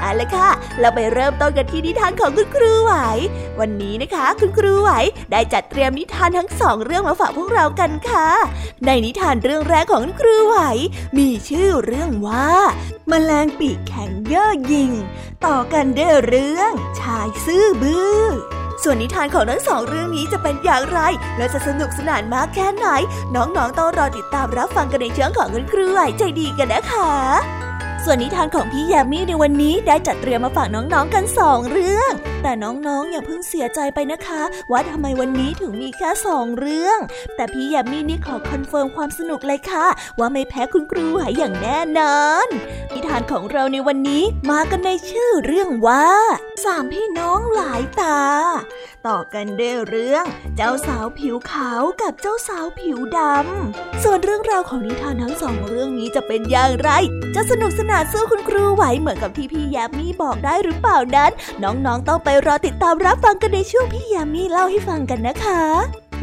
เอาละค่ะ เราไปเริ่มต้นกันที่นิทานของคุณครูไหว วันนี้นะคะ คุณครูไหวได้จัดเตรียมนิทานทั้งสองเรื่องมาฝากพวกเรากันค่ะ ในนิทานเรื่องแรกของคุณครูไหว มีชื่อเรื่องว่าแมลงปีกแข็งเย่อหยิ่ง ต่อกันด้วยเรื่อง ชายซื่อบื้อส่วนนิทานของทั้งสองเรื่องนี้จะเป็นอย่างไร และจะสนุกสนานมากแค่ไหน น้องๆต้องรอติดตามรับฟังกันในช่องของคุณครูไหวใจดีกันนะคะ ส่วนนิทานของพี่ยามีในวันนี้ได้จัดเตรียมมาฝากน้องๆกันสองเรื่อง แต่น้องๆอย่าเพิ่งเสียใจไปนะคะ ว่าทำไมวันนี้ถึงมีแค่สองเรื่อง แต่พี่ยามีนี่ขอ confirm ความสนุกเลยค่ะ ว่าไม่แพ้คุณครูหายอย่างแน่นอนนิทานของเราในวันนี้มากันในชื่อเรื่องว่าสามพี่น้องหลายตา ต่อกันด้วยเรื่อง เจ้าสาวผิวขาวกับเจ้าสาวผิวดำส่วนเรื่องราวของนิทานทั้งสองเรื่องนี้จะเป็นอย่างไร จะสนุกสนานสู้คุณครูไหวเหมือนกับที่พี่ยามีบอกได้หรือเปล่านั้น น้องๆต้องไปรอติดตามรับฟังกันในช่วงพี่ยามีเล่าให้ฟังกันนะคะ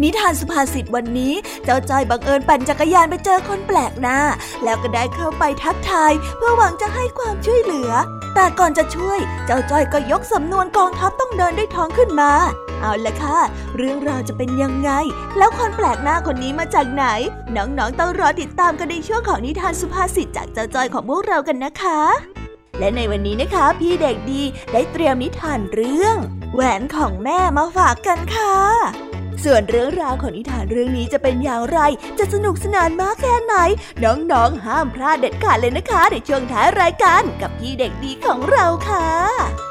นิทานสุภาษิตวันนี้ เจ้าจ้อยบังเอิญปั่นจักรยานไปเจอคนแปลกหน้า แล้วก็ได้เข้าไปทักทาย เพื่อหวังจะให้ความช่วยเหลือ แต่ก่อนจะช่วย เจ้าจ้อยก็ยกสำนวนกองทัพต้องเดินด้วยท้องขึ้นมา เอาละค่ะ เรื่องราวจะเป็นยังไง แล้วคนแปลกหน้าคนนี้มาจากไหน น้องๆต้องรอติดตามกันในช่วงของนิทานสุภาษิตจากเจ้าจอยของพวกเรากันนะคะ และในวันนี้นะคะ พี่เด็กดีได้เตรียมนิทานเรื่อง แหวนของแม่มาฝากกันค่ะส่วนเรื่องราวของนิทานเรื่องนี้จะเป็นอย่างไร จะสนุกสนานมากแค่ไหน น้องๆ ห้ามพลาดเด็ดขาดเลยนะคะ ในช่วงท้ายรายการกับพี่เด็กดีของเราค่ะ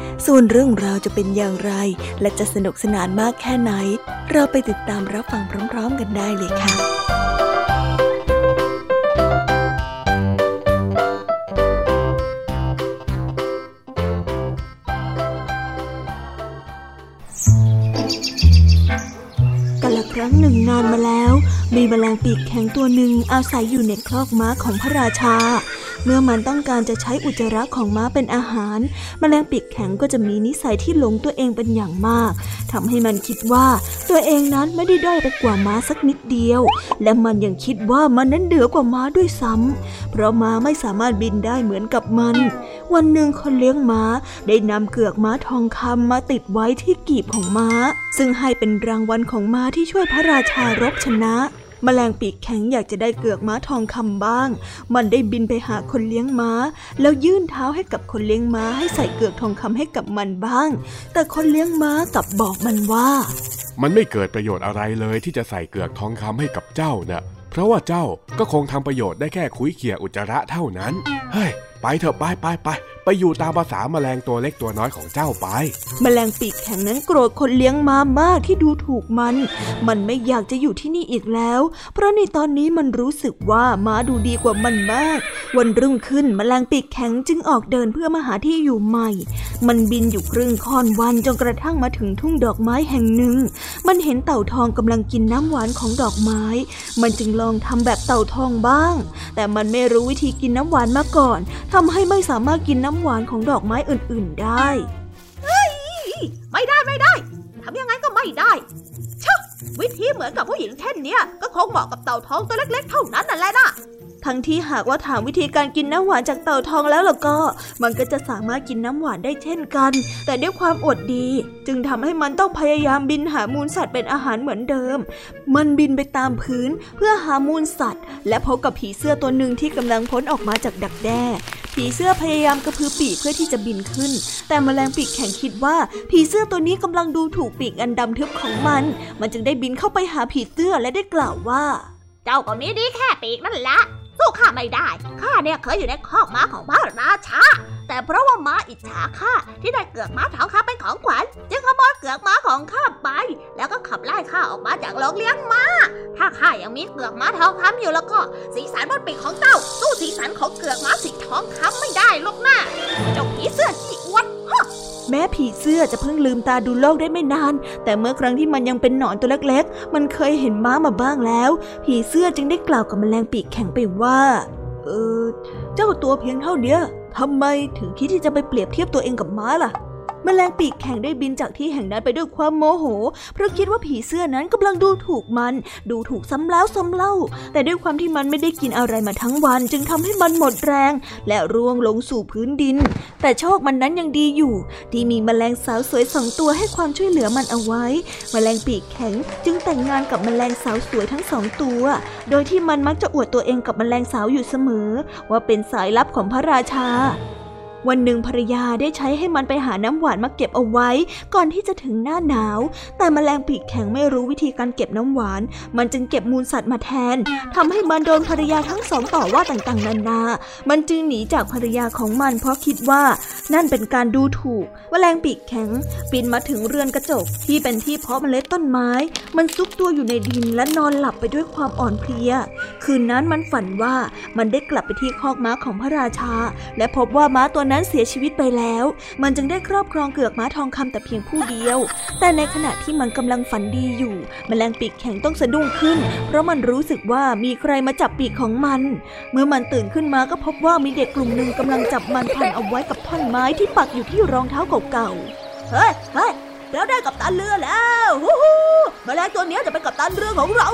ส่วนเรื่องราวจะเป็นอย่างไร และจะสนุกสนานมากแค่ไหน เราไปติดตามรับฟังพร้อม ๆ กันได้เลยค่ะกาลครั้งหนึ่งนานมาแล้ว มีแมลงปีกแข็งตัวหนึ่งอาศัยอยู่ในคลอกม้าของพระราชา เมื่อมันต้องการจะใช้อุจจาระของม้าเป็นอาหารแมลงปีกแข็งก็จะมีนิสัยที่หลงตัวเองเป็นอย่างมากทำให้มันคิดว่าตัวเองนั้นไม่ได้ด้อยไปกว่าม้าสักนิดเดียว และมันยังคิดว่ามันนั้นเหนือกว่าม้าด้วยซ้ำเพราะม้าไม่สามารถบินได้เหมือนกับมัน วันหนึ่งคนเลี้ยงม้าได้นำเกือกม้าทองคำมาติดไว้ที่กีบของม้า ซึ่งให้เป็นรางวัลของม้าที่ช่วยพระราชารบชนะ มแมลงปีกแข็งอยากจะได้เกือกม้าทองคำบ้าง มันได้บินไปหาคนเลี้ยงม้า แล้วยื่นเท้าให้กับคนเลี้ยงม้าให้ใส่เกือกทองคำให้กับมันบ้าง แต่คนเลี้ยงม้ากลับบอกมันว่า มันไม่เกิดประโยชน์อะไรเลยที่จะใส่เกือกทองคำให้กับเจ้านะ่ะเพราะว่าเจ้าก็คงทำประโยชน์ได้แค่คุยเขี่ยอุจจาระเท่านั้น เฮ้ย ไปเถอะไปไปไปไปอยู่ตามภาษาแมลงตัวเล็กตัวน้อยของเจ้าไป แมลงปีกแข็งนั้นโกรธคนเลี้ยงม้ามากที่ดูถูกมัน มันไม่อยากจะอยู่ที่นี่อีกแล้ว เพราะในตอนนี้มันรู้สึกว่าม้าดูดีกว่ามันมาก วันรุ่งขึ้นแมลงปีกแข็งจึงออกเดินเพื่อมาหาที่อยู่ใหม่ มันบินอยู่ครึ่งค่อนวันจนกระทั่งมาถึงทุ่งดอกไม้แห่งหนึ่ง มันเห็นเต่าทองกำลังกินน้ำหวานของดอกไม้ มันจึงลองทำแบบเต่าทองบ้าง แต่มันไม่รู้วิธีกินน้ำหวานมาก่อนทำให้ไม่สามารถกินน้ำหวานของดอกไม้อื่นๆได้เฮ้ยไม่ได้ไม่ได้ทำยังไงก็ไม่ได้ชะวิธีเหมือนกับผู้หญิงเช่นเนี้ยก็คงเหมาะกับเต่าทองตัวเล็กๆเท่านั้นนั่นแหละนะ ทั้งที่หากว่าถามวิธีการกินน้ำหวานจากเต่าทองแล้วล่ะก็ มันก็จะสามารถกินน้ำหวานได้เช่นกัน แต่ด้วยความอดดี จึงทำให้มันต้องพยายามบินหามูลสัตว์เป็นอาหารเหมือนเดิม มันบินไปตามพื้นเพื่อหามูลสัตว์ และพบกับผีเสื้อตัวหนึ่งที่กำลังพ้นออกมาจากดักแด้ผีเสื้อพยายามกระพือปีกเพื่อที่จะบินขึ้น แต่แมลงปีกแข็งคิดว่า ผีเสื้อตัวนี้กำลังดูถูกปีกอันดำทึบของมัน มันจึงได้บินเข้าไปหาผีเสื้อและได้กล่าวว่า เจ้าก็มีดีแค่ปีกนั่นละ สู้ข้าไม่ได้ ข้าเนี่ยเคยอยู่ในคอกม้าของพระราชา แต่เพราะว่าม้าอิจฉาข้าที่ได้เกือกม้าทองคำเป็นของขวัญ จึงขโมยเกือกม้าของข้าไป แล้วก็ขับไล่ข้าออกมาจากโรงเลี้ยงม้า ถ้าข้ายังมีเกือกม้าทองคำอยู่แล้วก็ สีสันบนปีกของเจ้าสู้สีสันของเกือกม้าสีทองคำไม่ได้ลูกหน้าเจ้าผีเสื้อขี้อวด แม้ผีเสื้อจะเพิ่งลืมตาดูโลกได้ไม่นาน แต่เมื่อครั้งที่มันยังเป็นหนอนตัวเล็กๆ มันเคยเห็นม้ามาบ้างแล้ว ผีเสื้อจึงได้กล่าวกับแมลงปีกแข็งไปว่า เออ เจ้าตัวเพียงเท่านี้ทำไมถึงคิดที่จะไปเปรียบเทียบตัวเองกับม้าล่ะ มแมลงปีกแข็งได้บินจากที่แห่งนั้นไปด้วยความโมโห เพราะคิดว่าผีเสื้อนั้นกำลังดูถูกมัน ดูถูกซ้ำแล้วซ้ำเล่า แต่ด้วยความที่มันไม่ได้กินอะไรมาทั้งวัน จึงทำให้มันหมดแรง และร่วงลงสู่พื้นดิน แต่โชคมันนั้นยังดีอยู่ ที่มีมแมลงสาวสวยสองตัวให้ความช่วยเหลือมันเอาไว้มแมลงปีกแข็งจึงแต่งงานกับมแมลงสาวสวยทั้งสองตัว โดยที่มันมักจะอวดตัวเองกับมแมลงสาวอยู่เสมอ ว่าเป็นสายลับของพระราชา วันหนึ่งภรรยาได้ใช้ให้มันไปหาน้ำหวานมาเก็บเอาไว้ ก่อนที่จะถึงหน้าหนาว แต่มแมลงปีกแข็งไม่รู้วิธีการเก็บน้ำหวาน มันจึงเก็บมูลสัตว์มาแทนทำให้มันโดนภรรยาทั้งสองต่อว่าต่างๆนานา มันจึงหนีจากภรรยาของมันเพราะคิดว่านั่นเป็นการดูถูกมแมลงปีกแข็งปีนมาถึงเรือนกระจกที่เป็นที่เพาะเมล็ดต้นไม้ มันซุกตัวอยู่ในดินและนอนหลับไปด้วยความอ่อนเพลีย คืนนั้นมันฝันว่ามันได้กลับไปที่คอกม้าของพระราชา และพบว่าม้าตัวนั้นเสียชีวิตไปแล้ว มันจึงได้ครอบครองเกือกม้าทองคำแต่เพียงผู้เดียว แต่ในขณะที่มันกำลังฝันดีอยู่มแมลงปีกแข็งต้องสะดุ้งขึ้น เพราะมันรู้สึกว่ามีใครมาจับปีกของมัน เมื่อมันตื่นขึ้นมาก็พบว่ามีเด็กกลุ่มหนึ่งกำลังจับมันพันเอาไว้กับท่อนไม้ที่ปักอยู่ที่รองเท้าเก่าๆ เฮ้ยเฮ้ยเราได้กับตันเรือแล้ว ฮู้ฮู้แมลงตัวนี้จะเป็นกับตันเรือของเรา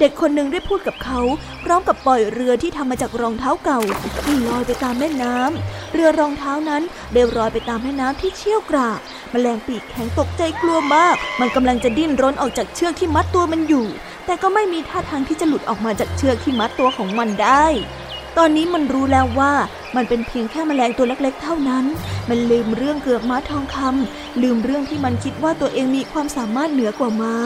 เด็กคนหนึ่งได้พูดกับเขา พร้อมกับปล่อยเรือที่ทำมาจากรองเท้าเก่าที่ลอยไปตามแม่น้ำเรือรองเท้านั้นเดินลอยไปตามแม่น้ำที่เชี่ยวกรากแมลงปีกแข็งตกใจกลัวมาก มันกำลังจะดิ้นรนออกจากเชือกที่มัดตัวมันอยู่ แต่ก็ไม่มีท่าทางที่จะหลุดออกมาจากเชือกที่มัดตัวของมันได้ ตอนนี้มันรู้แล้วว่ามันเป็นเพียงแค่แมลงตัวเล็กๆ เท่านั้น มันลืมเรื่องเกือกม้าทองคำลืมเรื่องที่มันคิดว่าตัวเองมีความสามารถเหนือกว่าม้า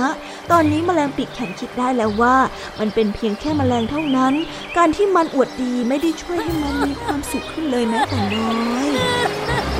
ตอนนี้แมลงปีกแข็งคิดได้แล้วว่า มันเป็นเพียงแค่แมลงเท่านั้น การที่มันอวดดีไม่ได้ช่วยให้มันมีความสุขขึ้นเลยแม้แต่น้อย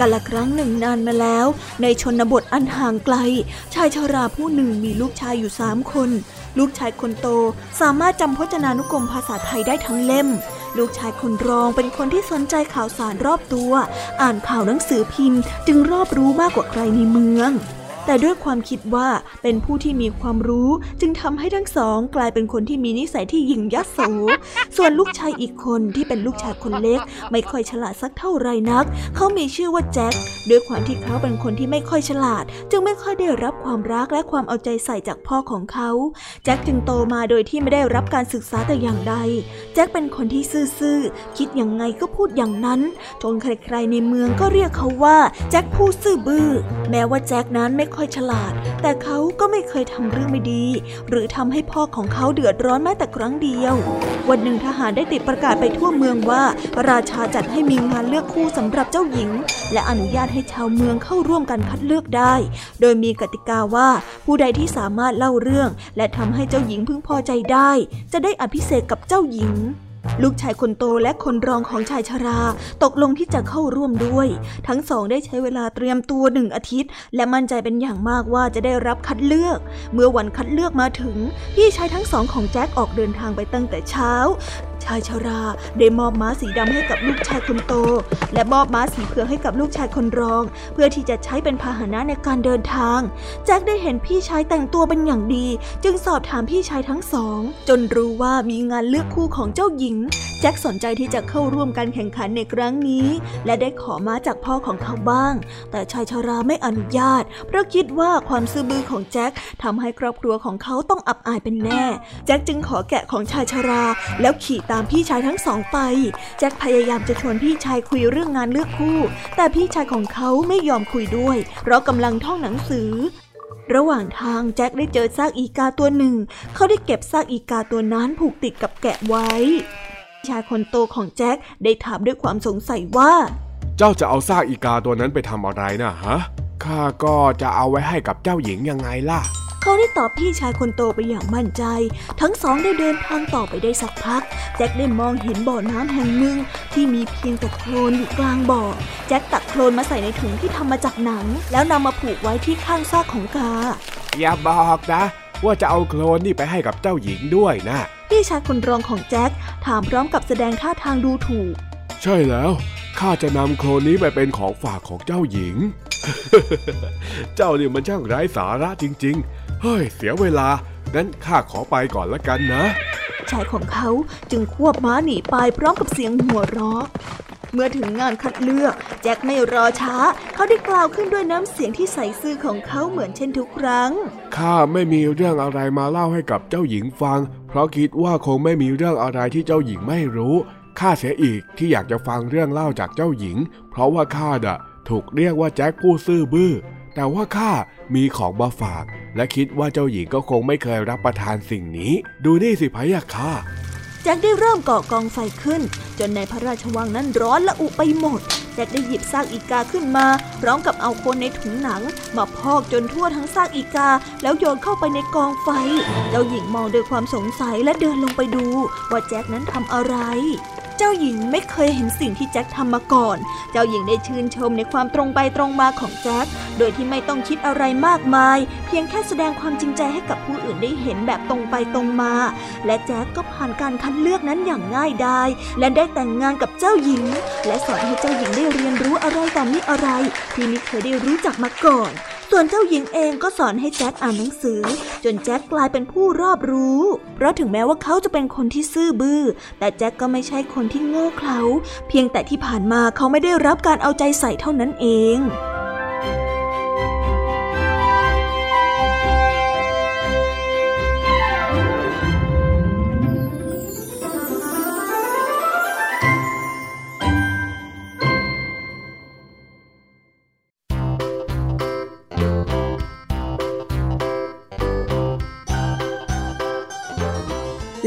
กาละครั้งหนึ่งนานมาแล้ว ในชนบทอันห่างไกล ชายชาราผู้หนึ่งมีลูกชายอยู่สามคน ลูกชายคนโตสามารถจำพจนานุกรมภาษาไทยได้ทั้งเล่ม ลูกชายคนรองเป็นคนที่สนใจข่าวสารรอบตัว อ่านข่าวหนังสือพิมพ์ จึงรอบรู้มากกว่าใครในเมือง แต่ด้วยความคิดว่าเป็นผู้ที่มีความรู้จึงทำให้ทั้งสองกลายเป็นคนที่มีนิสัยที่หยิ่งยัโส ส่วนลูกชายอีกคนที่เป็นลูกชายคนเล็ก ไม่ค่อยฉลาดสักเท่าไรนัก เขามีชื่อว่าแจ็คด้วยความที่เขาเป็นคนที่ไม่ค่อยฉลาด จึงไม่ค่อยได้รับความรักและความเอาใจใส่จากพ่อของเขาแจ็คจึงโตมาโดยที่ไม่ได้รับการศึกษาแต่อย่างใดแจ็คเป็นคนที่ซื่อๆคิดอย่างไงก็พูดอย่างนั้นจนใครๆในเมืองก็เรียกเขาว่าแจ็คผู้ซื่อบื้อแม้ว่าแจ็คนั้นไม่ค่อยฉลาด แต่เขาก็ไม่เคยทำเรื่องไม่ดี หรือทำให้พ่อของเขาเดือดร้อนแม้แต่ครั้งเดียว วันหนึ่งทหารได้ติดประกาศไปทั่วเมืองว่า ราชาจัดให้มีงานเลือกคู่สำหรับเจ้าหญิง และอนุญาตให้ชาวเมืองเข้าร่วมกันคัดเลือกได้ โดยมีกติกาว่าผู้ใดที่สามารถเล่าเรื่อง และทำให้เจ้าหญิงพึงพอใจได้ จะได้อภิเษกกับเจ้าหญิง ลูกชายคนโตและคนรองของชายชรา ตกลงที่จะเข้าร่วมด้วย ทั้งสองได้ใช้เวลาเตรียมตัวหนึ่งอาทิตย์ และมั่นใจเป็นอย่างมากว่าจะได้รับคัดเลือก เมื่อวันคัดเลือกมาถึง พี่ชายทั้งสองของแจ็คออกเดินทางไปตั้งแต่เช้า ชายชราได้มอบม้าสีดำให้กับลูกชายคนโต และมอบม้าสีเผือกให้กับลูกชายคนรอง เพื่อที่จะใช้เป็นพาหนะในการเดินทาง แจ็คได้เห็นพี่ชายแต่งตัวเป็นอย่างดี จึงสอบถามพี่ชายทั้งสอง จนรู้ว่ามีงานเลือกคู่ของเจ้าหญิงแจ็คสนใจที่จะเข้าร่วมการแข่งขันในครั้งนี้ และได้ขอม้าจากพ่อของเขาบ้าง แต่ชายชราไม่อนุญาต เพราะคิดว่าความซื่อบื้อของแจ็คทำให้ครอบครัวของเขาต้องอับอายเป็นแน่ แจ็คจึงขอแกะของชายชรา แล้วขี่ตามพี่ชายทั้งสองไป แจ็คพยายามจะชวนพี่ชายคุยเรื่องงานเลือกคู่ แต่พี่ชายของเขาไม่ยอมคุยด้วย เพราะกำลังท่องหนังสือระหว่างทางแจ็คได้เจอซากอีกาตัวหนึ่ง เขาได้เก็บซากอีกาตัวนั้นผูกติดกับแกะไว้ ชายคนโตของแจ็คได้ถามด้วยความสงสัยว่า เจ้าจะเอาซากอีกาตัวนั้นไปทำอะไรนะฮะ ข้าก็จะเอาไว้ให้กับเจ้าหญิงยังไงล่ะ เขาได้ตอบพี่ชายคนโตไปอย่างมั่นใจ ทั้งสองได้เดินทางต่อไปได้สักพัก แจ็คได้มองเห็นบ่อน้ำแห่งหนึ่งที่มีเพียงแต่โคลนอยู่กลางบ่อ แจ็คตักโคลนมาใส่ในถุงที่ทำมาจากหนัง แล้วนำมาผูกไว้ที่ข้างซากของกา อย่าบอกนะ ว่าจะเอาโคลนนี่ไปให้กับเจ้าหญิงด้วยนะ พี่ชายคนรองของแจ็คถามพร้อมกับแสดงท่าทางดูถูก ใช่แล้วข้าจะนำโคลนนี้ไปเป็นของฝากของเจ้าหญิง เจ้าเนี่ยมันช่างไร้สาระจริง ๆ เฮ้ย เสียเวลา งั้นข้าขอไปก่อนละกันนะ ชายของเขาจึงควบม้าหนีไปพร้อมกับเสียงหัวเราะ เมื่อถึงงานคัดเลือก แจ็คไม่รอช้า เขาได้กล่าวขึ้นด้วยน้ำเสียงที่ใสซื่อของเขาเหมือนเช่นทุกครั้ง ข้าไม่มีเรื่องอะไรมาเล่าให้กับเจ้าหญิงฟัง เพราะคิดว่าคงไม่มีเรื่องอะไรที่เจ้าหญิงไม่รู้ ข้าเสียอีกที่อยากจะฟังเรื่องเล่าจากเจ้าหญิง เพราะว่าข้าดะถูกเรียกว่าแจ็คผู้ซื่อบื้อ แต่ว่าข้ามีของมาฝาก และคิดว่าเจ้าหญิงก็คงไม่เคยรับประทานสิ่งนี้ ดูนี่สิพะยะค่ะ จ็คได้เริ่มก่อกองไฟขึ้น จนในพระราชวังนั้นร้อนละอุไปหมด แจ็คได้หยิบซากอีกาขึ้นมา พร้อมกับเอาคนในถุงหนัง มาพอกจนทั่วทั้งซากอีกา แล้วโยนเข้าไปในกองไฟ เจ้าหญิงมองด้วยความสงสัยและเดินลงไปดู ว่าแจ็คนั้นทำอะไร เจ้าหญิงไม่เคยเห็นสิ่งที่แจ็คทำมาก่อน เจ้าหญิงได้ชื่นชมในความตรงไปตรงมาของแจ็ค โดยที่ไม่ต้องคิดอะไรมากมาย เพียงแค่แสดงความจริงใจให้กับผู้อื่นได้เห็นแบบตรงไปตรงมา และแจ็คก็ผ่านการคัดเลือกนั้นอย่างง่ายดาย และได้แต่งงานกับเจ้าหญิง และสอนให้เจ้าหญิงได้เรียนรู้อะไรต่อมิอะไร ที่ไม่เคยได้รู้จักมาก่อน ส่วนเจ้าหญิงเองก็สอนให้แจ็คอ่านหนังสือ จนแจ็คกลายเป็นผู้รอบรู้ เพราะถึงแม้ว่าเขาจะเป็นคนที่ซื่อบื้อ แต่แจ็คก็ไม่ใช่คนที่โง่เขลาเพียงแต่ที่ผ่านมาเขาไม่ได้รับการเอาใจใส่เท่านั้นเอง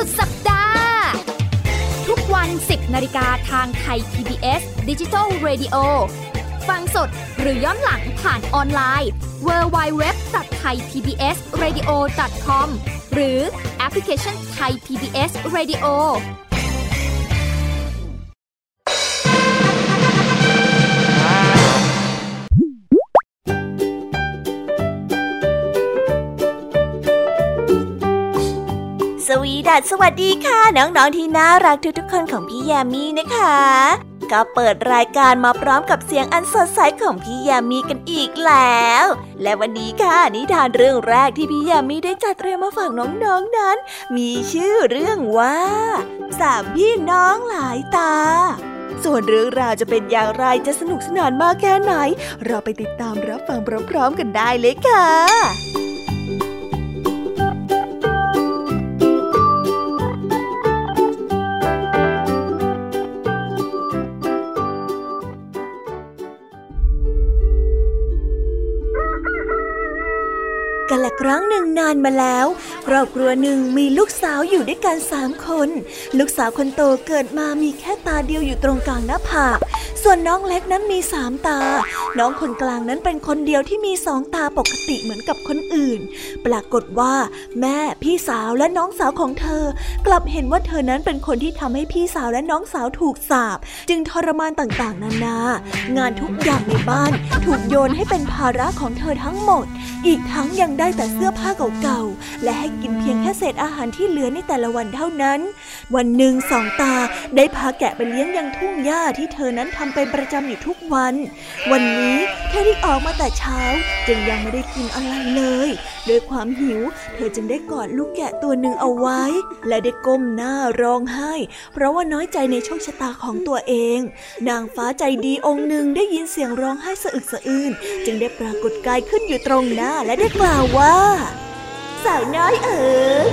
สุดสัปดาห์ ทุกวัน 10นาฬิกาทางไทย PBS d i g i ดิจิ Radio ฟังสดหรือย้อนหลังผ่านออนไลน์ www.thaipbsradio.com หรือแอปพลิเคชัน Thai PBS Radio สวีดัสวัสดีค่ะ น้องๆที่น่ารักทุกๆคนของพี่แยมมี่นะคะ ก็เปิดรายการมาพร้อมกับเสียงอันสดใสของพี่แยามีกันอีกแล้ว และวันนี้ค่ะนิทานเรื่องแรกที่พี่แยามีได้จัดเตรียมมาฝากน้องๆนนั้น มีชื่อเรื่องว่าสามพี่น้องหลายตาส่วนเรื่องราวจะเป็นอย่างไรจะสนุกสนานมากแค่ไหน เราไปติดตามรับฟังพร้อมๆกันได้เลยค่ะ กันละครั้งหนึ่งนานมาแล้ว ครอบครัวหนึ่งมีลูกสาวอยู่ด้วยกันสามคน ลูกสาวคนโตเกิดมามีแค่ตาเดียวอยู่ตรงกลางหน้าผาก ส่วนน้องเล็กนั้นมีสามตา น้องคนกลางนั้นเป็นคนเดียวที่มีสองตาปกติเหมือนกับคนอื่น ปรากฏว่า แม่พี่สาวและน้องสาวของเธอ กลับเห็นว่าเธอนั้นเป็นคนที่ทำให้พี่สาวและน้องสาวถูกสาปจึงทรมานต่างๆ นานางานทุกอย่างในบ้าน ถูกโยนให้เป็นภาระของเธอทั้งหมด อีกทั้งยังได้แต่เสื้อผ้าเก่าๆ และให้กินเพียงแค่เศษอาหารที่เหลือในแต่ละวันเท่านั้น วันหนึ่งสองตาได้พาแกะไปเลี้ยงยังทุ่งหญ้าที่เธอนั้นทำเป็นประจำอยู่ทุกวัน วันนี้เธอได้ออกมาแต่เช้า จึงยังไม่ได้กินอะไรเลยด้วยความหิว เธอจึงได้กอดลูกแกะตัวหนึ่งเอาไว้ และได้ก้มหน้าร้องไห้ เพราะว่าน้อยใจในโชคชะตาของตัวเอง นางฟ้าใจดีองค์หนึ่งได้ยินเสียงร้องไห้สะอึกสะอื้นจึงได้ปรากฏกายขึ้นอยู่ตรงหน้าและได้กล่าวว่า สาวน้อยเอ๋ย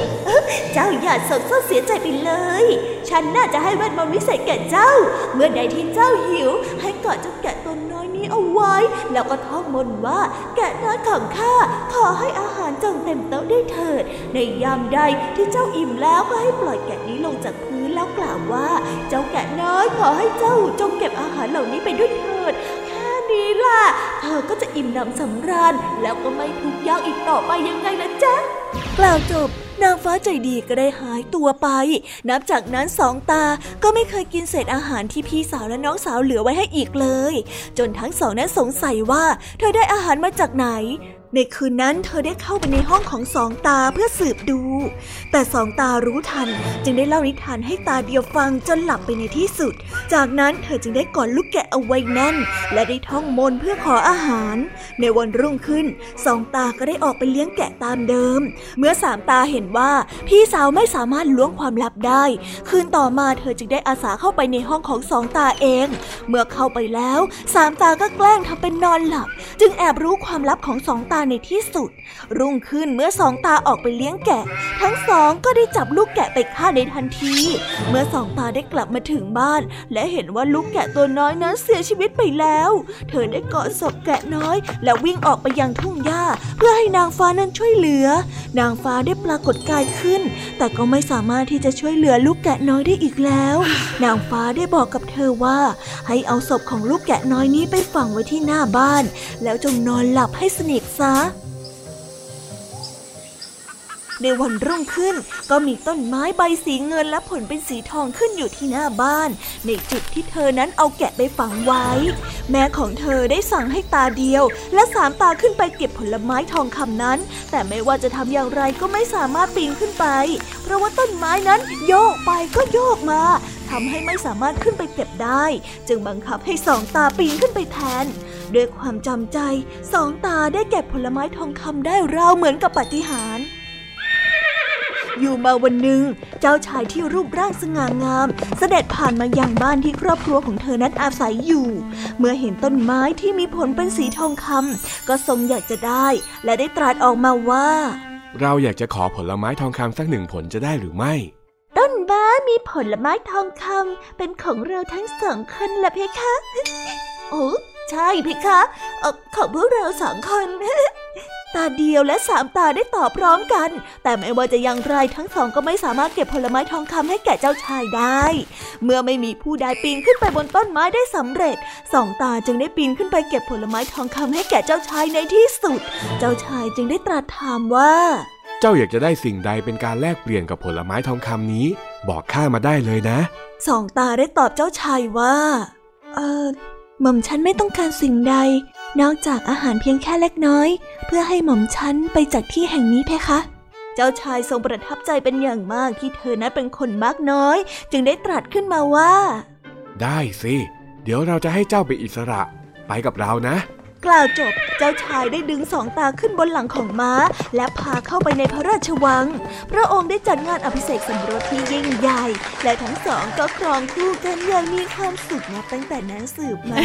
เจ้าอย่าโศกเศร้าเสียใจไปเลย ฉันน่าจะให้เวทมนต์วิเศษแก่เจ้า เมื่อใดที่เจ้าหิว ให้กอดเจ้าแกะตัวน้อยนี้เอาไว้ แล้วก็ท่องมนต์ว่าแกะน้อยของข้าขอให้อาหารจงเต็มโต๊ะได้เถิด ในยามใดที่เจ้าอิ่มแล้วก็ให้ปล่อยแกะนี้ลงจากพื้นแล้วกล่าวว่า เจ้าแกะน้อยขอให้เจ้าจงเก็บอาหารเหล่านี้ไปด้วยเถิด นี้ล่ะ เธอก็จะอิ่มหนำสำราญ แล้วก็ไม่ทุกข์ยากอีกต่อไปยังไงนะจ๊ะ กล่าวจบนางฟ้าใจดีก็ได้หายตัวไป นับจากนั้นสองตาก็ไม่เคยกินเศษอาหารที่พี่สาวและน้องสาวเหลือไว้ให้อีกเลย จนทั้งสองนั้นสงสัยว่า เธอได้อาหารมาจากไหน ในคืนนั้นเธอได้เข้าไปในห้องของสองตาเพื่อสืบดู แต่สองตารู้ทันจึงได้เล่านิทานให้ตาเดียวฟังจนหลับไปในที่สุด จากนั้นเธอจึงได้กอดลูกแกะเอาไว้แน่น และได้ท่องมนต์เพื่อขออาหาร ในวันรุ่งขึ้นสองตาก็ได้ออกไปเลี้ยงแกะตามเดิม เมื่อสามตาเห็นว่าพี่สาวไม่สามารถล้วงความลับได้ คืนต่อมาเธอจึงได้อาสาเข้าไปในห้องของสองตาเอง เมื่อเข้าไปแล้วสามตาก็แกล้งทำเป็นนอนหลับ จึงแอบรู้ความลับของสองตาในที่สุด รุ่งขึ้นเมื่อสองตาออกไปเลี้ยงแกะ ทั้งสองก็ได้จับลูกแกะไปฆ่าในทันที เมื่อสองตาได้กลับมาถึงบ้าน และเห็นว่าลูกแกะตัวน้อยนั้นเสียชีวิตไปแล้ว เธอได้กอดศพแกะน้อย และวิ่งออกไปยังทุ่งหญ้า เพื่อให้นางฟ้านั้นช่วยเหลือ นางฟ้าได้ปรากฏกายขึ้น แต่ก็ไม่สามารถที่จะช่วยเหลือลูกแกะน้อยได้อีกแล้ว นางฟ้าได้บอกกับเธอว่า ให้เอาศพของลูกแกะน้อยนี้ไปฝังไว้ที่หน้าบ้าน แล้วจงนอนหลับให้สนิทซะในวันรุ่งขึ้นก็มีต้นไม้ใบสีเงินและผลเป็นสีทองขึ้นอยู่ที่หน้าบ้าน ในจุดที่เธอนั้นเอาแกะไปฝังไว้ แม่ของเธอได้สั่งให้ตาเดียว และสามตาขึ้นไปเก็บผลไม้ทองคำนั้น แต่ไม่ว่าจะทำอย่างไรก็ไม่สามารถปีนขึ้นไป เพราะว่าต้นไม้นั้นโยกไปก็โยกมาทำให้ไม่สามารถขึ้นไปเก็บได้ จึงบังคับให้สองตาปีนขึ้นไปแทน ด้วยความจำใจสองตาได้เก็บผลไม้ทองคำได้ราวเหมือนกับปาฏิหาริย์อยู่มาวันหนึ่ง เจ้าชายที่รูปร่างสง่างาม เสด็จผ่านมายังบ้านที่ครอบครัวของเธอนั้นอาศัยอยู่ เมื่อเห็นต้นไม้ที่มีผลเป็นสีทองคำก็ทรงอยากจะได้ และได้ตรัสออกมาว่า เราอยากจะขอผลไม้ทองคำสักหนึ่งผลจะได้หรือไม่ ต้นไม้มีผลไม้ทองคำเป็นของเราทั้งสองคนละเพคะ โอ้ ใช่เพคะเออของพวกเราสองคน ตาเดียวและสามตาได้ตอบพร้อมกัน แต่ไม่ว่าจะอย่างไรทั้งสองก็ไม่สามารถเก็บผลไม้ทองคำให้แก่เจ้าชายได้ เมื่อไม่มีผู้ใดปีนขึ้นไปบนต้นไม้ได้สำเร็จ สองตาจึงได้ปีนขึ้นไปเก็บผลไม้ทองคำให้แก่เจ้าชายในที่สุด เจ้าชายจึงได้ตรัสถามว่า เจ้าอยากจะได้สิ่งใดเป็นการแลกเปลี่ยนกับผลไม้ทองคำนี้ บอกข้ามาได้เลยนะ สองตาได้ตอบเจ้าชายว่า เออ หม่อมฉันไม่ต้องการสิ่งใด นอกจากอาหารเพียงแค่เล็กน้อย เพื่อให้หม่อมฉันไปจากที่แห่งนี้เพคะ เจ้าชายทรงประทับใจเป็นอย่างมากที่เธอนั้นเป็นคนมากน้อย จึงได้ตรัสขึ้นมาว่า ได้สิ เดี๋ยวเราจะให้เจ้าไปอิสระ ไปกับเรานะ กล่าวจบ เจ้าชายได้ดึงสองตาขึ้นบนหลังของม้า และพาเข้าไปในพระราชวัง พระองค์ได้จัดงานอภิเษกสมรสที่ยิ่งใหญ่ และทั้งสองก็ครองคู่กันอย่างมีความสุขนับตั้งแต่นั้นสืบมา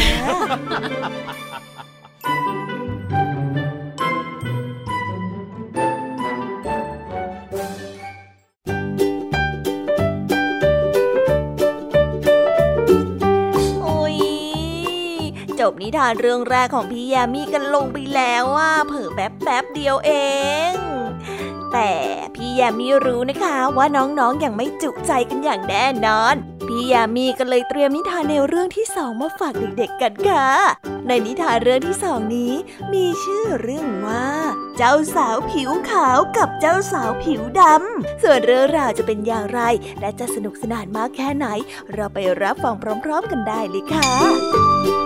จบนิทานเรื่องแรกของพี่ยามีกันลงไปแล้วว่าเผอแป๊บแป๊บเดียวเอง แต่พี่ยามีรู้นะคะว่าน้องๆออย่างไม่จุใจกันอย่างแน่นอน พี่ยามีก็เลยเตรียมนิทานในวเรื่องที่สองมาฝากเด็กๆกันค่ะ ในนิทานเรื่องที่สองนี้ มีชื่อเรื่องว่า เจ้าสาวผิวขาวกับเจ้าสาวผิวดำส่วนเรื่องราวจะเป็นอย่างไร และจะสนุกสนานมากแค่ไหน เราไปรับฟังพร้อม ๆ กันได้เลยค่ะ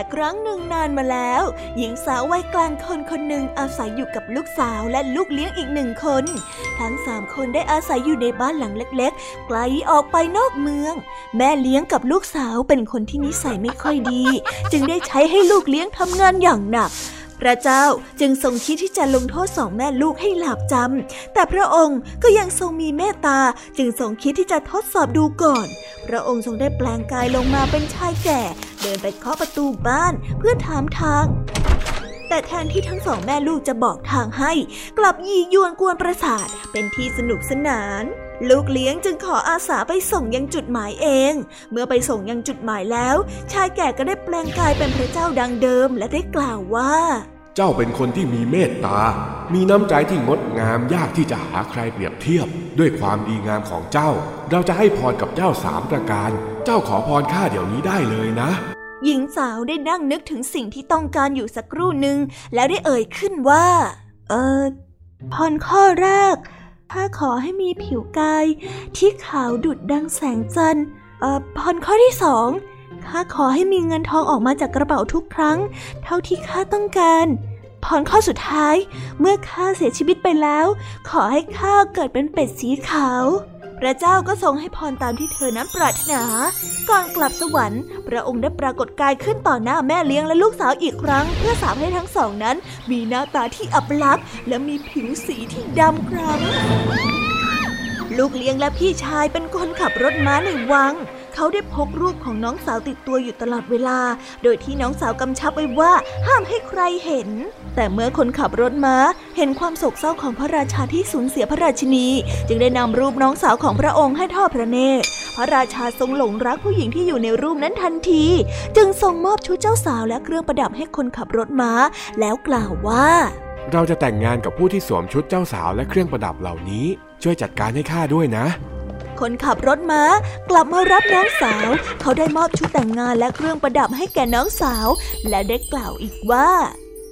ละครั้งหนึ่งนานมาแล้ว หญิงสาววัยกลางคนคนหนึ่งอาศัยอยู่กับลูกสาวและลูกเลี้ยงอีกหนึ่งคน ทั้งสามคนได้อาศัยอยู่ในบ้านหลังเล็ก ๆ ไกลออกไปนอกเมือง แม่เลี้ยงกับลูกสาวเป็นคนที่นิสัยไม่ค่อยดี จึงได้ใช้ให้ลูกเลี้ยงทำงานอย่างหนัก พระเจ้าจึงทรงคิดที่จะลงโทษสองแม่ลูกให้หลาบจำ แต่พระองค์ก็ยังทรงมีเมตตาจึงทรงคิดที่จะทดสอบดูก่อน พระองค์ทรงได้แปลงกายลงมาเป็นชายแก่ เดินไปเคาะประตูบ้านเพื่อถามทางแต่แทนที่ทั้งสองแม่ลูกจะบอกทางให้ กลับยียวนกวนประสาทเป็นที่สนุกสนาน ลูกเลี้ยงจึงขออาสาไปส่งยังจุดหมายเอง เมื่อไปส่งยังจุดหมายแล้ว ชายแก่ก็ได้แปลงกายเป็นพระเจ้าดังเดิมและได้กล่าวว่า เจ้าเป็นคนที่มีเมตตา มีน้ำใจที่งดงามยากที่จะหาใครเปรียบเทียบ ด้วยความดีงามของเจ้า เราจะให้พรกับเจ้าสามประการ เจ้าขอพรข้าเดี๋ยวนี้ได้เลยนะ หญิงสาวได้นั่งนึกถึงสิ่งที่ต้องการอยู่สักครู่หนึ่งแล้วได้เอ่ยขึ้นว่า เออพรข้อแรก ข้าขอให้มีผิวกาย ที่ขาวดุดดังแสงจันทร์เอ่อพรข้อที่สองข้าขอให้มีเงินทองออกมาจากกระเป๋าทุกครั้ง เท่าที่ข้าต้องการพรข้อสุดท้าย เมื่อข้าเสียชีวิตไปแล้ว ขอให้ข้าเกิดเป็นเป็ดสีขาว พระเจ้าก็ทรงให้พรตามที่เธอนั้นปรารถนา ก่อนกลับสวรรค์พระองค์ได้ปรากฏกายขึ้นต่อหน้าแม่เลี้ยงและลูกสาวอีกครั้ง เพื่อสาวให้ทั้งสองนั้น มีหน้าตาที่อับลักษณ์และมีผิวสีที่ดำคล้ำลูกเลี้ยงและพี่ชายเป็นคนขับรถม้าในวัง เขาได้พกรูปของน้องสาวติดตัวอยู่ตลอดเวลา โดยที่น้องสาวกำชับไว้ว่าห้ามให้ใครเห็น แต่เมื่อคนขับรถม้าเห็นความโศกเศร้าของพระราชาที่สูญเสียพระราชินี จึงได้นำรูปน้องสาวของพระองค์ให้ทอดพระเนตร พระราชาทรงหลงรักผู้หญิงที่อยู่ในรูปนั้นทันที จึงทรงมอบชุดเจ้าสาวและเครื่องประดับให้คนขับรถม้า แล้วกล่าวว่า เราจะแต่งงานกับผู้ที่สวมชุดเจ้าสาวและเครื่องประดับเหล่านี้ ช่วยจัดการให้ข้าด้วยนะ คนขับรถม้ากลับมารับน้องสาว เขาได้มอบชุดแต่งงานและเครื่องประดับให้แก่น้องสาว และได้กล่าวอีกว่า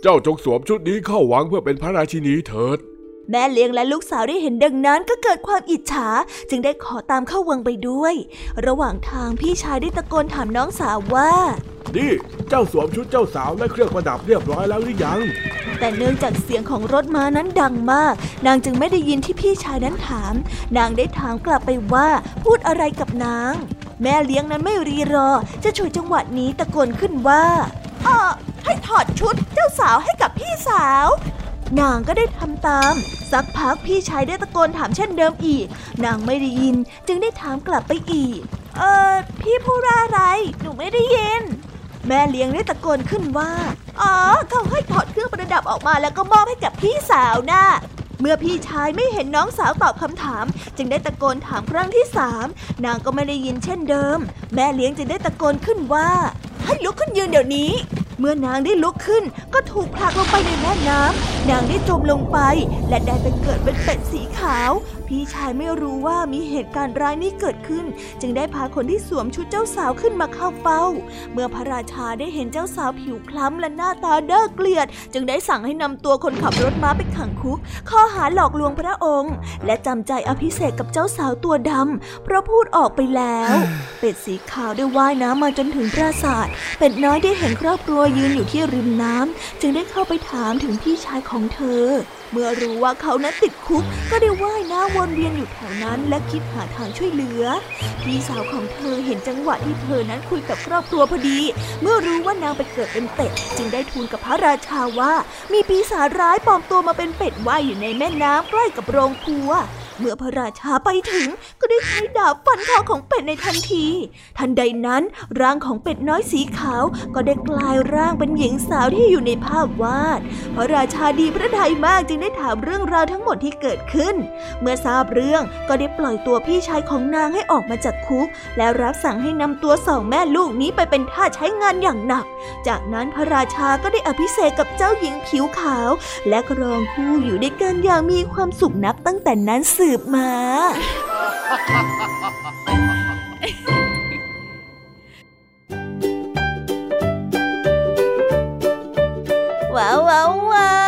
เจ้าจงสวมชุดนี้เข้าวังเพื่อเป็นพระราชินีเถิด แม่เลี้ยงและลูกสาวได้เห็นดังนั้นก็เกิดความอิจฉา จึงได้ขอตามเข้าวังไปด้วย ระหว่างทางพี่ชายได้ตะโกนถามน้องสาวว่านี่เจ้าสวมชุดเจ้าสาวและเครื่องประดับเรียบร้อยแล้วหรือยัง แต่เนื่องจากเสียงของรถม้านั้นดังมาก นางจึงไม่ได้ยินที่พี่ชายนั้นถาม นางได้ถามกลับไปว่าพูดอะไรกับนาง แม่เลี้ยงนั้นไม่รีรอ จะฉวยจังหวะนี้ตะโกนขึ้นว่าอ๋อให้ถอดชุดเจ้าสาวให้กับพี่สาว นางก็ได้ทำตาม สักพักพี่ชายได้ตะโกนถามเช่นเดิมอีก นางไม่ได้ยินจึงได้ถามกลับไปอีก เออพี่พูดอะไร หนูไม่ได้ยิน แม่เลี้ยงได้ตะโกนขึ้นว่า อ๋อ เขาให้ถอดเครื่องประดับออกมาแล้วก็มอบให้กับพี่สาวนะ่ะ เมื่อพี่ชายไม่เห็นน้องสาวตอบคำถาม จึงได้ตะโกนถามครั้งที่สามนางก็ไม่ได้ยินเช่นเดิม แม่เลี้ยงจึงได้ตะโกนขึ้นว่า ให้ลุกขึ้นยืนเดี๋ยวนี้ เมื่อนางได้ลุกขึ้น ก็ถูกผลักลงไปในแม่น้ำนางได้จมลงไป และได้ไปเกิดเป็นเป็ดสีขาว พี่ชายไม่รู้ว่ามีเหตุการณ์ร้ายนี้เกิดขึ้น จึงได้พาคนที่สวมชุดเจ้าสาวขึ้นมาเข้าเฝ้า เมื่อพระราชาได้เห็นเจ้าสาวผิวคล้ำและหน้าตาเด้อเกลียด จึงได้สั่งให้นำตัวคนขับรถม้าไปขังคุก ข้อหาหลอกลวงพระองค์ และจำใจอภิเษกกับเจ้าสาวตัวดำเพราะพูดออกไปแล้ว เป็ดสีขาวได้ว่ายน้ำมาจนถึงปราสาท เป็ดน้อยได้เห็นครอบครัวยืนอยู่ที่ริมน้ำจึงได้เข้าไปถามถึงพี่ชายของเธอ เมื่อรู้ว่าเขานั้นติดคุก ก็ได้ว่ายน้ำวนเวียนอยู่แถวนั้นและคิดหาทางช่วยเหลือ พี่สาวของเธอเห็นจังหวะที่เธอนั้นคุยกับครอบครัวพอดี เมื่อรู้ว่านางไปเกิดเป็นเป็ด จึงได้ทูลกับพระราชาว่า มีปีศาจร้ายปลอมตัวมาเป็นเป็ดว่ายอยู่ในแม่น้ำใกล้กับโรงครัว เมื่อพระราชาไปถึงก็ได้ใช้ดาบฟันคอของเป็ดในทันที ทันใดนั้นร่างของเป็ดน้อยสีขาวก็ได้กลายร่างเป็นหญิงสาวที่อยู่ในภาพวาด พระราชาดีพระทัยมากจึงได้ถามเรื่องราวทั้งหมดที่เกิดขึ้น เมื่อทราบเรื่องก็ได้ปล่อยตัวพี่ชายของนางให้ออกมาจากคุก แล้วรับสั่งให้นำตัวสองแม่ลูกนี้ไปเป็นทาสใช้งานอย่างหนัก จากนั้นพระราชาก็ได้อภิเษกกับเจ้าหญิงผิวขาว และครองคู่อยู่ด้วยกันอย่างมีความสุขนับตั้งแต่นั้นสืบมา ว้าวว้าวว้าว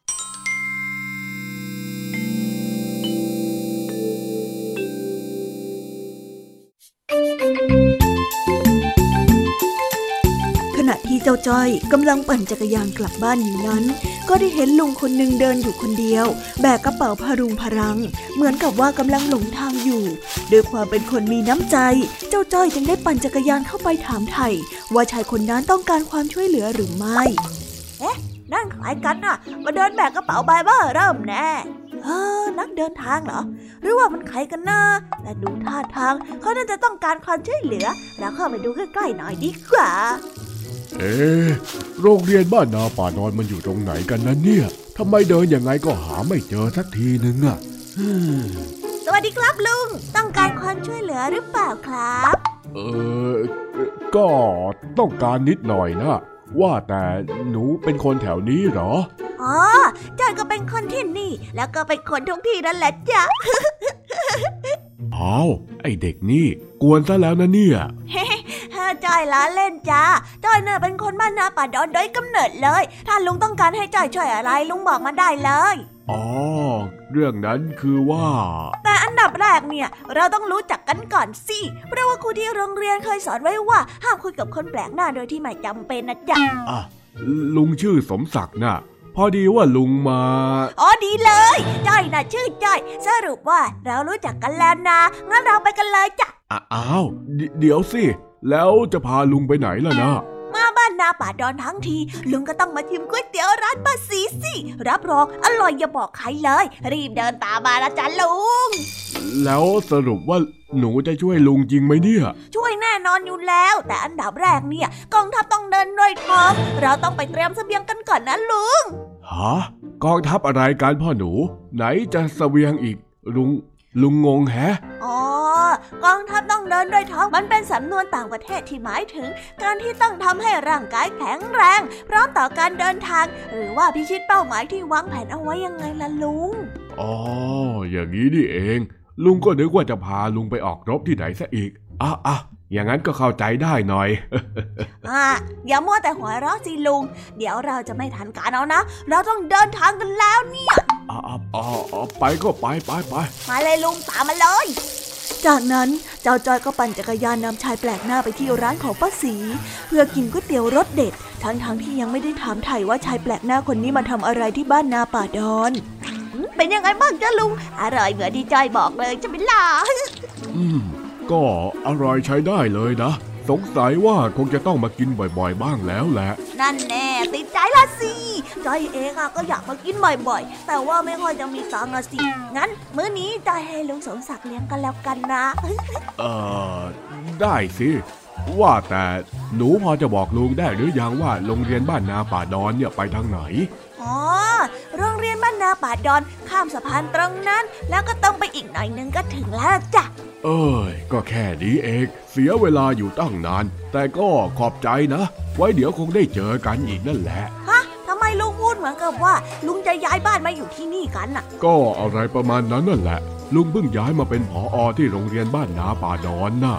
จ้าจ้อยกำลังปั่นจักรยานกลับบ้านอยู่นั้น ก็ได้เห็นลุงคนหนึ่งเดินอยู่คนเดียว แบกกระเป๋าพารุงพรัง เหมือนกับว่ากำลังหลงทางอยู่ด้วยความเป็นคนมีน้ำใจ เจ้าจ้อยจึงได้ปั่นจักรยานเข้าไปถามไถ่ว่าชายคนนั้นต้องการความช่วยเหลือหรือไม่นั่นใครกันน่ะ มาเดินแบกกระเป๋าใบเบ้อเริ่มแน่เออนักเดินทางเหรอ หรือว่ามันใครกันนะแต่ดูท่าทางเขาน่าจะต้องการความช่วยเหลือ แล้วเข้าไปดูใกล้ๆหน่อยดีกว่า เอ๊ะโรงเรียนบ้านนาป่านอนมันอยู่ตรงไหนกันนะเนี่ยทำไมเดินยังไงก็หาไม่เจอสักทีนึงอะฮึ่มสวัสดีครับลุง ต้องการความช่วยเหลือหรือเปล่าครับ เออ ก็ต้องการนิดหน่อยนะ ว่าแต่หนูเป็นคนแถวนี้เหรอ อ๋อจอยก็เป็นคนที่นี่ แล้วก็เป็นคนทุกที่นั่นแหละจ้ะอ้าวไอเด็กนี่ กวนซะแล้วนะเนี่ยฮ่า จอยล้อเล่นจ้าจอยเนี่ยเป็นคนบ้านนาป่าดอนโดยกำเนิดเลย ถ้าลุงต้องการให้จอยช่วยอะไรลุงบอกมาได้เลยอ๋อเรื่องนั้นคือว่า แต่อันดับแรกเนี่ย เราต้องรู้จักกันก่อนสิเพราะว่าครูที่โรงเรียนเคยสอนไว้ว่า ห้ามคุยกับคนแปลกหน้าโดยที่ไม่จำเป็นนะจ๊ะอะลุงชื่อสมศักดิ์น่ะพอดีว่าลุงมา อ๋อดีเลย จ้อยนะชื่อจ้อย สรุปว่าเรารู้จักกันแล้วนะ งั้นเราไปกันเลยจ้ะอะอ้าวเดเดี๋ยวสิ แล้วจะพาลุงไปไหนล่ะนะมาบ้านนาป่าดอนทั้งที ลุงก็ต้องมาชิมก๋วยเตี๋ยวร้านป้าสีสิ รับรองอร่อยอย่าบอกใครเลย รีบเดินตามมาละจ้ะลุง แล้วสรุปว่าหนูจะช่วยลุงจริงไหมเนี่ย ช่วยแน่นอนอยู่แล้ว แต่อันดับแรกเนี่ยกองทัพต้องเดินด้วยท้องเราต้องไปเตรียมเสบียงกันก่อนนะลุงฮะกองทัพอะไรกันพ่อหนู ไหนจะเสวียงอีกลุง ลุงงงแฮะ อ๋อ กองทัพต้องเดินด้วยท้อง มันเป็นสำนวนต่างประเทศที่หมายถึง การที่ต้องทำให้ร่างกายแข็งแรง พร้อมต่อการเดินทาง หรือว่าพิชิตเป้าหมายที่วางแผนเอาไว้ยังไงล่ะลุง อ๋อ อย่างนี้นี่เอง ลุงก็นึกว่าจะพาลุงไปออกรบที่ไหนซะอีกอะอะ อย่างนั้นก็เข้าใจได้หน่อยอะอย่ามัวแต่หัวเราะสิลุง เดี๋ยวเราจะไม่ทันการเอานะ เราต้องเดินทางกันแล้วเนี่ยอะอะอะอะไปก็ไปไปไปมาเลยลุงตามมาเลย จากนั้นเจ้าจอยก็ปั่นจักรยานนำชายแปลกหน้าไปที่ร้านของป้าสีเพื่อกินก๋วยเตี๋ยวรสเด็ด ทั้งๆทที่ยังไม่ได้ถามไถ่ว่าชายแปลกหน้าคนนี้มาทำอะไรที่บ้านนาป่าดอนเป็นยังไงบ้างจ้าลุง อร่อยเหมือนที่จอยบอกเลยใช่ไหมล่ะอืม ก็อร่อยใช้ได้เลยนะ สงสัยว่าคงจะต้องมากินบ่อยๆ บ้างแล้วแหละ นั่นแน่ติดใจละสิจอยเองอะก็อยากมากินบ่อยๆ แต่ว่าไม่ค่อยจะมีตังค์อะสิ งั้น มื้อนี้จอยให้ลุงสมศักดิ์เลี้ยงกันแล้วกันนะ เอ่อได้สิว่าแต่หนูพอจะบอกลุงได้หรือยังว่าโรงเรียนบ้านนาป่าดอนเนี่ยไปทางไหน อ๋อ โรงเรียนบ้านนาป่าดอนข้ามสะพานตรงนั้น แล้วก็ต้องไปอีกหน่อยนึงก็ถึงแล้วจ้ะ เอ้ย ก็แค่นี้เอง เสียเวลาอยู่ตั้งนาน แต่ก็ขอบใจนะ ไว้เดี๋ยวคงได้เจอกันอีกนั่นแหละ ฮะทำไมลุงพูดเหมือนกับว่า ลุงจะย้ายบ้านมาอยู่ที่นี่กันน่ะ ก็อะไรประมาณนั้นนั่นแหละ ลุงเพิ่งย้ายมาเป็นผออที่โรงเรียนบ้านนาป่าดอนน่ะ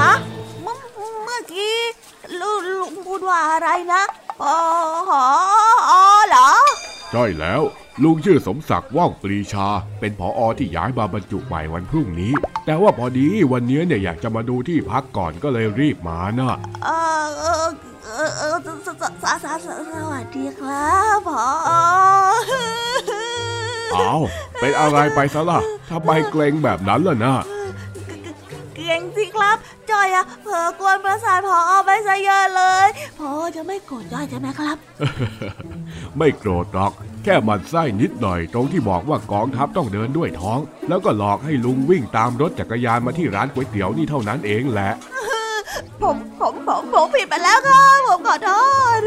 ฮะ เมื่อเมื่อกี้ลุงลุงพูดว่าอะไรนะปอหออเหรอ ใช่แล้ว ลุงชื่อสมศักดิ์ว่องปรีชา เป็นผออที่ย้ายมาบรรจุใหม่วันพรุ่งนี้ แต่ว่าพอดีวันนี้เนี่ยอยากจะมาดูที่พักก่อนก็เลยรีบมานะเออเออเออสสสสวัสดีครับพออ้าวเป็นอะไรไปซะล่ะทำไมเกรงแบบนั้นล่ะนะเก่งสิครับจอยอะเผลอกวนประสาทพอไปซะเยอะเลยพอจะไม่โกรธจอยใช่ไหมครับ ไม่โกรธหรอก แค่หมันไส้นิดหน่อยตรงที่บอกว่ากองทัพต้องเดินด้วยท้อง แล้วก็หลอกให้ลุงวิ่งตามรถจักรยานมาที่ร้านก๋วยเตี๋ยวนี่เท่านั้นเองแหละ ผมผมผมผมผิดไปแล้วครับผมขอโทษ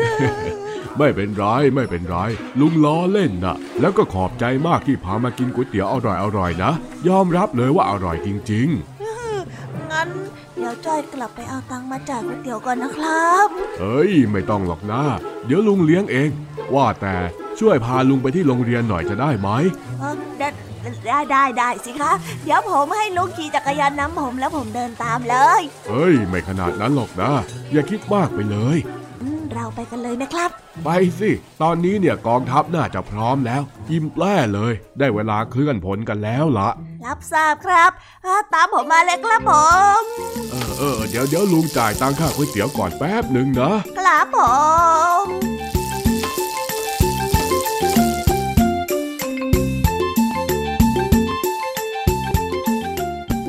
ไม่เป็นไรไม่เป็นไรลุงล้อเล่นนะแล้วก็ขอบใจมากที่พามากินก๋วยเตี๋ยวอร่อยๆนะ ยอมรับเลยว่าอร่อยจริงงั้นเดี๋ยวจอยกลับไปเอาตังค์มาจ่ายก๋วยเตี๋ยวก่อนนะครับๆเฮ้ย ไม่ต้องหรอกนะ เดี๋ยวลุงเลี้ยงเอง ว่าแต่ ช่วยพาลุงไปที่โรงเรียนหน่อยจะได้ไหมเออได้ได้ได้ได้สิคะ เดี๋ยวผมให้ลุงขี่จักรยานน้ำผมแล้วผมเดินตามเลย เฮ้ย ไม่ขนาดนั้นหรอกนะ อย่าคิดมากไปเลยอืมเราไปกันเลยนะครับ ไปสิ ตอนนี้เนี่ยกองทัพน่าจะพร้อมแล้ว ยิ้มแปล้เลย ได้เวลาเคลื่อนผลกันแล้วละรับทราบครับอ่าตามผมมาเลยครับผม เออเออเดี๋ยวเดี๋ยวลุงจ่ายตังค่าก๋วยเตี๋ยวก่อนแป๊บหนึ่งนะ ครับผม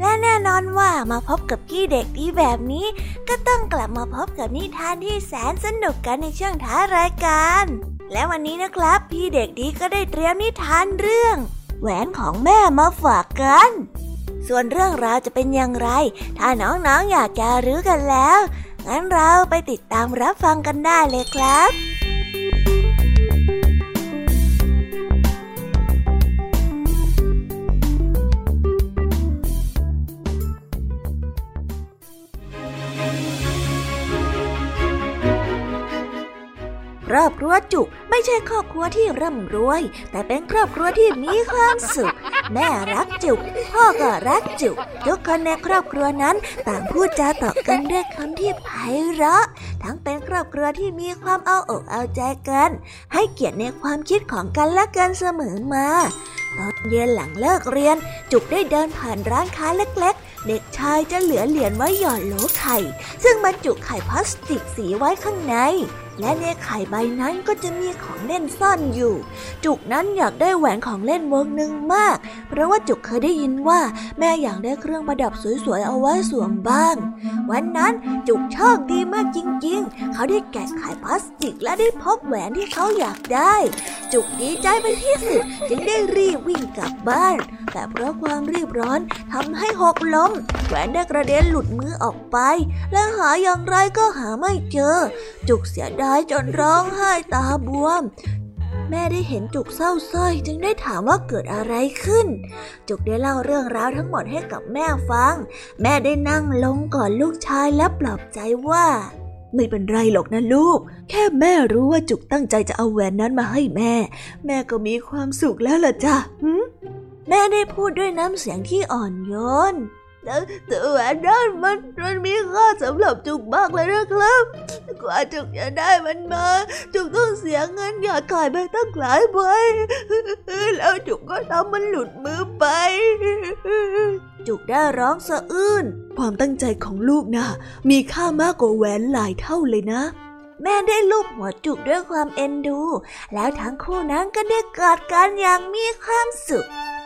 และแน่นอนว่ามาพบกับพี่เด็กดีแบบนี้ ก็ต้องกลับมาพบกับนิทานที่แสนสนุกกันในช่วงท้ายรายการ และวันนี้นะครับ พี่เด็กดีก็ได้เตรียมนิทานเรื่อง แหวนของแม่มาฝากกัน ส่วนเรื่องราวจะเป็นอย่างไร ถ้าน้องๆออยากจะรู้กันแล้ว งั้นเราไปติดตามรับฟังกันได้เลยครับ ครอบครัวจุกไม่ใช่ครอบครัวที่ร่ำรวย แต่เป็นครอบครัวที่มีความสุข แม่รักจุก พ่อก็รักจุก ทุกคนในครอบครัวนั้นต่างพูดจาต่อกันด้วยคำที่ไพเราะ ทั้งเป็นครอบครัวที่มีความเอาอกเอาใจกัน ให้เกียรติในความคิดของกันและกันเสมอมา ตอนเย็นหลังเลิกเรียน จุกได้เดินผ่านร้านค้าเล็กๆเด็กชายจะเหลือเหรียญไว้หยอนโหลไข่ ซึ่งบรรจุไข่พลาสติกสีไว้ข้างใน และในไข่ใบนั้นก็จะมีของเล่นซ่อนอยู่ จุกนั้นอยากได้แหวนของเล่นวงหนึ่งมาก เพราะว่าจุกเคยได้ยินว่าแม่อยากได้เครื่องประดับสวยๆเอาไว้สวมบ้าง วันนั้นจุกโชคดีมากจริง ๆ เขาได้แกะไข่พลาสติกและได้พบแหวนที่เขาอยากได้ จุกดีใจเป็นที่สุดจึงได้รีบวิ่งกลับบ้าน แต่เพราะความรีบร้อนทำให้หกล้ม แหวนได้กระเด็นหลุดมือออกไป และหาอย่างไรก็หาไม่เจอ จุกเสียดายจนร้องไห้ตาบวม แม่ได้เห็นจุกเศร้าส้อยจึงได้ถามว่าเกิดอะไรขึ้น จุกได้เล่าเรื่องราวทั้งหมดให้กับแม่ฟัง แม่ได้นั่งลงก่อนลูกชายและปลอบใจว่าไม่เป็นไรหรอกนะลูก แค่แม่รู้ว่าจุกตั้งใจจะเอาแหวนนั้นมาให้แม่ แม่ก็มีความสุขแล้วล่ะจ้ะแม่ได้พูดด้วยน้ำเสียงที่อ่อนโยน แต่แหวนนั้นมันมันมีค่าสำหรับจุกมากเลยนะครับกว่าจุกจะได้มันมา จุกต้องเสียเงินหยอดขายไปตั้งหลายใบแล้วจุกก็ทำมันหลุดมือไป จุกได้ร้องสะอื้นความตั้งใจของลูกนะมีค่ามากกว่าแหวนหลายเท่าเลยนะ แม่ได้ลูบหัวจุกด้วยความเอ็นดู แล้วทั้งคู่นั้นก็ได้กอดกันอย่างมีความสุข